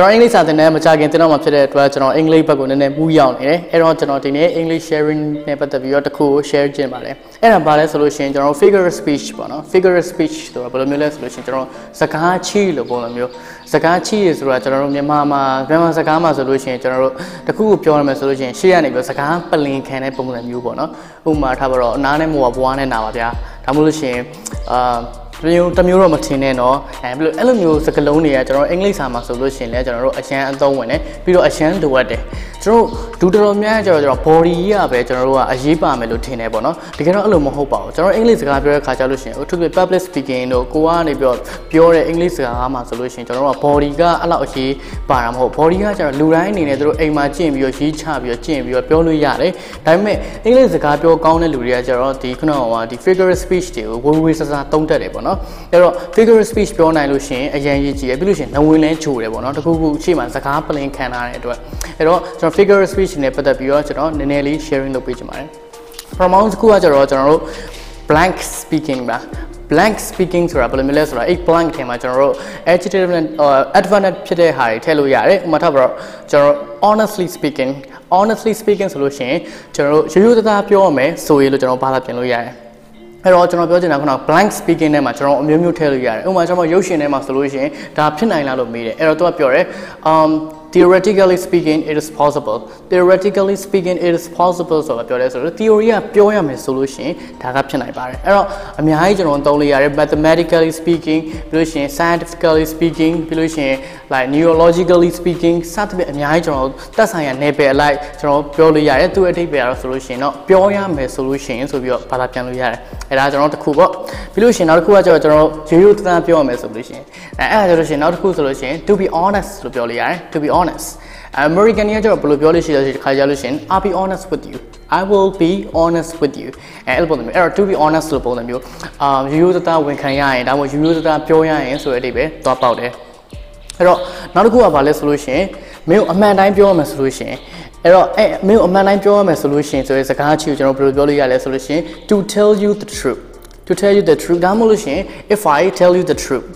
ကျွန်တော်အင်္ဂလိပ်စာသင်တဲ့မကြခင်တင်တော့မှာဖြစ်တဲ့အတွက်ကျွန်တော်အင်္ဂလိပ်ဘက်ကိုနည်းနည်းမူးရောက်နေတယ်အဲ့တော့ကျွန်တော်ဒီနေ့ English sharing နဲ့ပတ်သက်ပြီးတော့တစ်ခုကို share ကျင်ပါတယ်အဲ့ဒါဘာလဲဆိုလို့ရှိရင်ကျွန်တော် figure speech ပေါ့နော် figure speech ဆိုတာဘယ်လိုမျိုးလဲဆိုလို့ရှိရင်ကျွန်တော်စကားချီလို့ပုံစံမျိုးစကားချီရဆိုတာကျွန်တော်တို့မြန်မာမှာမြန်မာစကားမှာဆိုလို့ရှိရင်ကျွန်တော်တို့တစ်ခုကိုပြောရမယ်ဆိုလို့ရှိရင်ရှေ့ကနေပြီးစကားပလင်ခံတဲ့ပုံစံမျိုးပေါ့နော်ဥပမာထားပါတော့အနားနဲ့မိုးကဘွားနဲ့နာပါဗျာဒါမှမဟုတ်လို့ရှိရင်အာ တမျိုးတမျိုးတော့မထင်နဲ့เนาะအဲဘယ်လိုအဲ့လိုမျိုးစကားလုံးတွေကကျွန်တော်အင်္ဂလိပ်စာမှာဆိုလို့ရှိရင်လည်းကျွန်တော်တို့အရန်အသုံးဝင်တယ်ပြီးတော့အရန်လိုအပ်တယ်ကျွန်တော်ဒူတော်တော်များကျွန်တော်ကျွန်တော် body ကြီးကပဲကျွန်တော်တို့ကအရေးပါမယ်လို့ထင်တယ်ပေါ့နော်တကယ်တော့အဲ့လိုမဟုတ်ပါဘူးကျွန်တော်အင်္ဂလိပ်စကားပြောတဲ့ခါကျလို့ရှိရင်အထူးသဖြင့် public speaking တို့ကိုကနေပြောပြောတဲ့အင်္ဂလိပ်စကားမှာဆိုလို့ရှိရင်ကျွန်တော်တို့က body ကအဲ့လောက်အရေးပါတာမဟုတ် body ကကျွန်တော်လူတိုင်းအနေနဲ့တို့အိမ်မှာကျင့်ပြီးတော့ရေးချပြီးတော့ကျင့်ပြီးတော့ပြောလို့ရတယ်ဒါပေမဲ့အင်္ဂလိပ်စကားပြောကောင်းတဲ့လူတွေကကျတော့ဒီခုနကဟိုဒီ figure speech တွေကိုဝေဝေဆဆသုံးတတ်တယ်ပေါ့ าะနော်အဲ့တော့ figure speech ပြောနိုင်လို့ရှိရင်အရင်ရေးကြည့်ရပြီးလို့ရှိရင်နဝင်လဲချိုတယ်ပေါ့နော်တခုခုအချိန်မှာစကားပလင်ခံထားတဲ့အတွက်အဲ့တော့ကျွန်တော် figure speech နဲ့ပတ်သက်ပြီးတော့ကျွန်တော်နည်းနည်းလေး sharing လုပ်ပေးချင်ပါတယ် pronoun တစ်ခုကကျတော့ကျွန်တော်တို့ blank speaking ပါ blank speaking ဆိုတာဘယ်လိုမျိုးလဲဆိုတာအဲ့ blank ထဲမှာကျွန်တော်တို့ adjective နဲ့ adverb ဖြစ်တဲ့ဟာတွေထည့်လို့ရတယ်ဥပမာထားပါတော့ကျွန်တော် honestly speaking honestly speaking ဆိုလို့ရှိရင်ကျွန်တော်တို့ရိုးရိုးသားသားပြောရမယ်ဆိုရင်လို့ကျွန်တော်ဘာသာပြင်လို့ရတယ် အဲ့တော့ကျွန်တော်ပြောချင်တာခုန blank speaking ထဲမှာကျွန်တော်အမျိုးမျိုးထည့်လို့ရတယ်ဥပမာကျွန်တော်ရုပ်ရှင်ထဲမှာဆိုလို့ရှိရင်ဒါဖြစ်နိုင်လားလို့မေးတယ်အဲ့တော့သူကပြောတယ် um theoretically speaking it is possible theoretically speaking it is possible ဆိုတာပြောတယ်ဆိုတော့ theory ကပြောရမယ်ဆိုလို့ရှိရင်ဒါကဖြစ်နိုင်ပါတယ်အဲ့တော့အများကြီးကျွန်တော်သုံးလို့ရတယ် mathematically speaking ပြီးလို့ရှိရင် scientifically speaking ပြီးလို့ရှိရင် like neurologically speaking စသဖြင့်အများကြီးကျွန်တော်တက်ဆိုင်ရာ level အလိုက်ကျွန်တော်ပြောလို့ရတယ်သူ့အထိပ္ပယ်ကတော့ဆိုလို့ရှိရင်တော့ပြောရမယ်ဆိုလို့ရှိရင်ဆိုပြီးတော့ဘာသာပြန်လို့ရတယ်အဲ့ဒါကျွန်တော်တစ်ခုပေါ့ပြီးလို့ရှိရင်နောက်တစ်ခုကကျတော့ကျွန်တော်ရိုးရိုးသားသားပြောရမယ်ဆိုလို့ရှိရင်အဲ့အဲ့ဒါဆိုလို့ရှိရင်နောက်တစ်ခုဆိုလို့ရှိရင် to be honest လို့ပြောလို့ရတယ် to be honest American ကကျတော့ဘယ်လိုပြောလို့ရှိလဲဆိုခါကြလို့ရှိရင် I'll be honest with you I will be honest with you အဲအဲ့လိုပုံစံမျိုးအဲ့တော့ to be honest လို့ပုံစံမျိုးအာရိုးရိုးသားသားဝန်ခံရရင်ဒါမှမဟုတ်ရိုးရိုးသားသားပြောရရင်ဆိုတဲ့အဓိပ္ပာယ်သွားပေါက်တယ်အဲ့တော့နောက်တစ်ခုကဘာလဲဆိုလို့ရှိရင်မင်းကိုအမှန်တိုင်းပြောရမယ်ဆိုလို့ရှိရင်အဲ့တော့အဲ့မင်းကိုအမှန်တိုင်းပြောရမယ်ဆိုလို့ရှိရင်ဆိုရဲစကားချီကိုကျွန်တော်ဘယ်လိုပြောလို့ရလဲဆိုလို့ရှိရင် to tell you the truth to tell you the truth ဒါမှမဟုတ်လို့ရှိရင် if I tell you the truth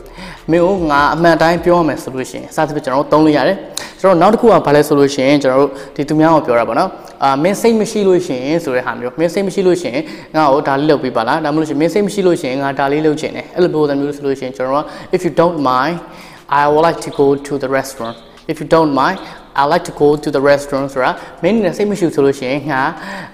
မင်းကိုငါအမှန်တိုင်းပြောရမယ်ဆိုလို့ရှိရင်စသဖြင့်ကျွန်တော်တို့သုံးလို့ရတယ် ကျွန်တော်နောက်တစ်ခုကဘာလဲဆိုလို့ရှိရင်ကျွန်တော်တို့ဒီသူများကိုပြောတာပေါ့နော်အာမင်းစိတ်မရှိလို့ရှိရင်ဆိုတဲ့ဟာမျိုးမင်းစိတ်မရှိလို့ရှိရင်ငါ့ကိုဒါလေးလုပ်ပေးပါလားဒါမှမဟုတ်လို့ရှိရင်မင်းစိတ်မရှိလို့ရှိရင်ငါဒါလေးလုပ်ချင်တယ်အဲ့လိုပုံစံမျိုးဆိုလို့ရှိရင်ကျွန်တော်က if you don't mind I would like to go to the restaurant if you don't mind I like to go to the restaurant ဆိုတာမင်းနဲ့စိတ်မရှိဆိုလို့ရှိရင်ငါ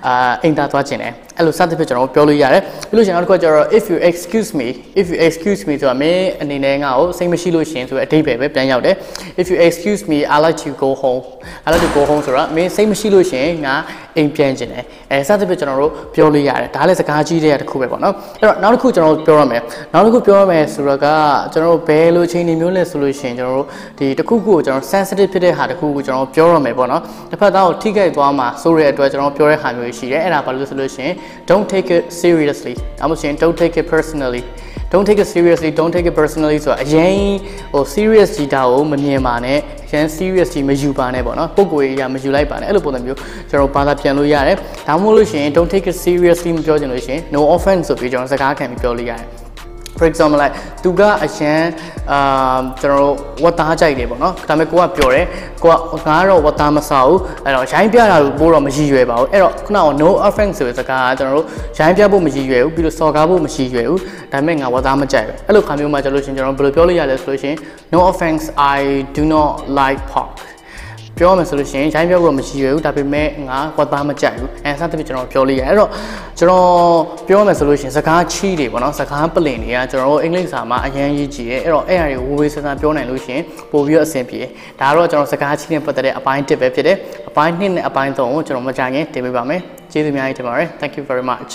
အာအိမ်သားသွားချင်တယ်အဲ့လိုစသဖြင့်ကျွန်တော်ပြောလို့ရတယ်ပြီးလို့ရှိရင်နောက်တစ်ခုကျတော့ if you excuse me if you excuse me ဆိုတာမင်းအနေနဲ့ငါ့ကိုစိတ်မရှိလို့ရှိရင်ဆိုတဲ့အဓိပ္ပာယ်ပဲပြန်ရောက်တယ် if you excuse me I like to go home I like to go home ဆိုတာမင်းစိတ်မရှိလို့ရှိရင်ငါအိမ်ပြန်ချင်တယ်အဲစသဖြင့်ကျွန်တော်တို့ပြောလို့ရတယ်ဒါလည်းစကားကြီးတဲ့တစ်ခုပဲပေါ့နော်အဲ့တော့နောက်တစ်ခုကျွန်တော်တို့ပြောရမယ်နောက်တစ်ခုပြောရမယ်ဆိုတော့ကကျွန်တော်တို့ဘယ်လိုအချိန်တွေမျိုးလဲဆိုလို့ရှိရင်ကျွန်တော်တို့ဒီတစ်ခုခုကိုကျွန်တော် sensitive ဖြစ်တဲ့ဟာတစ်ခုကိုကျွန်တော်ပြောရမယ်ပေါ့နော်တစ်ဖက်သားကိုထိခိုက်သွားမှာဆိုတဲ့အတွက်ကျွန်တော်ပြောတဲ့ဟာမျိုးရှိတယ်အဲ့ဒါဘာလို့ဆိုလို့ရှိရင် don't take it seriously ဒါမှမဟုတ် don't take it personally don't take it seriously don't take it personally ဆိုတာအရင်ဟို serious ကြီးတာကိုမမြင်ပါနဲ့ရန် serious ကြီးမယူပါနဲ့ပေါ့နော်ပုံကိုယ်ကြီးကမယူလိုက်ပါနဲ့အဲ့လိုပုံစံမျိုးကျွန်တော်ဘာသာပြန်လို့ရတယ်ဒါမှမဟုတ်လို့ရှိရင် don't take it seriously မပြောချင်လို့ရှိရင် no offense ဆိုပြီးကျွန်တော်စကားခံပြီးပြောလို့ရတယ် for example like သူကအရန်အာကျွန်တော်တို့ဝတ်သားကြိုက်တယ်ပေါ့နော်ဒါပေမဲ့ကိုကပြောတယ်ကိုကငါကတော့ဝတ်သားမစားဘူးအဲ့တော့ရိုင်းပြတာကိုပို့တော့မရည်ရွယ်ပါဘူးအဲ့တော့ခုနက no offense ဆိုတဲ့စကားကကျွန်တော်တို့ရိုင်းပြဖို့မရည်ရွယ်ဘူးပြီးတော့စော်ကားဖို့မရည်ရွယ်ဘူးဒါပေမဲ့ငါဝတ်သားမကြိုက်ဘူးအဲ့လိုခါမျိုးမှကျွန်တော်တို့ရှင်ကျွန်တော်ဘယ်လိုပြောလို့ရလဲဆိုလို့ရှင် no offense I do not like pork ပြောမယ်ဆိုလို့ရှိရင်ရိုင်းပြောဖို့မရှိရဘူးဒါပေမဲ့ငါကွက်သားမကြိုက်ဘူးအဲစသဖြင့်ကျွန်တော်ပြောလို့ရတယ်အဲ့တော့ကျွန်တော်ပြောမယ်ဆိုလို့ရှိရင်စကားချီးတွေပေါ့နော်စကားပလင်တွေကကျွန်တော်တို့အင်္ဂလိပ်စာမှာအရန်ရေးကြည့်တယ်အဲ့တော့အဲ့အရာတွေဝေဝေးဆန်းဆန်းပြောနိုင်လို့ရှိရင်ပို့ပြီးတော့အဆင်ပြေဒါကတော့ကျွန်တော်စကားချီးနဲ့ပတ်သက်တဲ့အပိုင်း1ပဲဖြစ်တယ်အပိုင်း2နဲ့အပိုင်း3ကိုကျွန်တော်မကြခင်တင်ပေးပါမယ်ကျေးဇူးအများကြီးတင်ပါတယ် thank you very much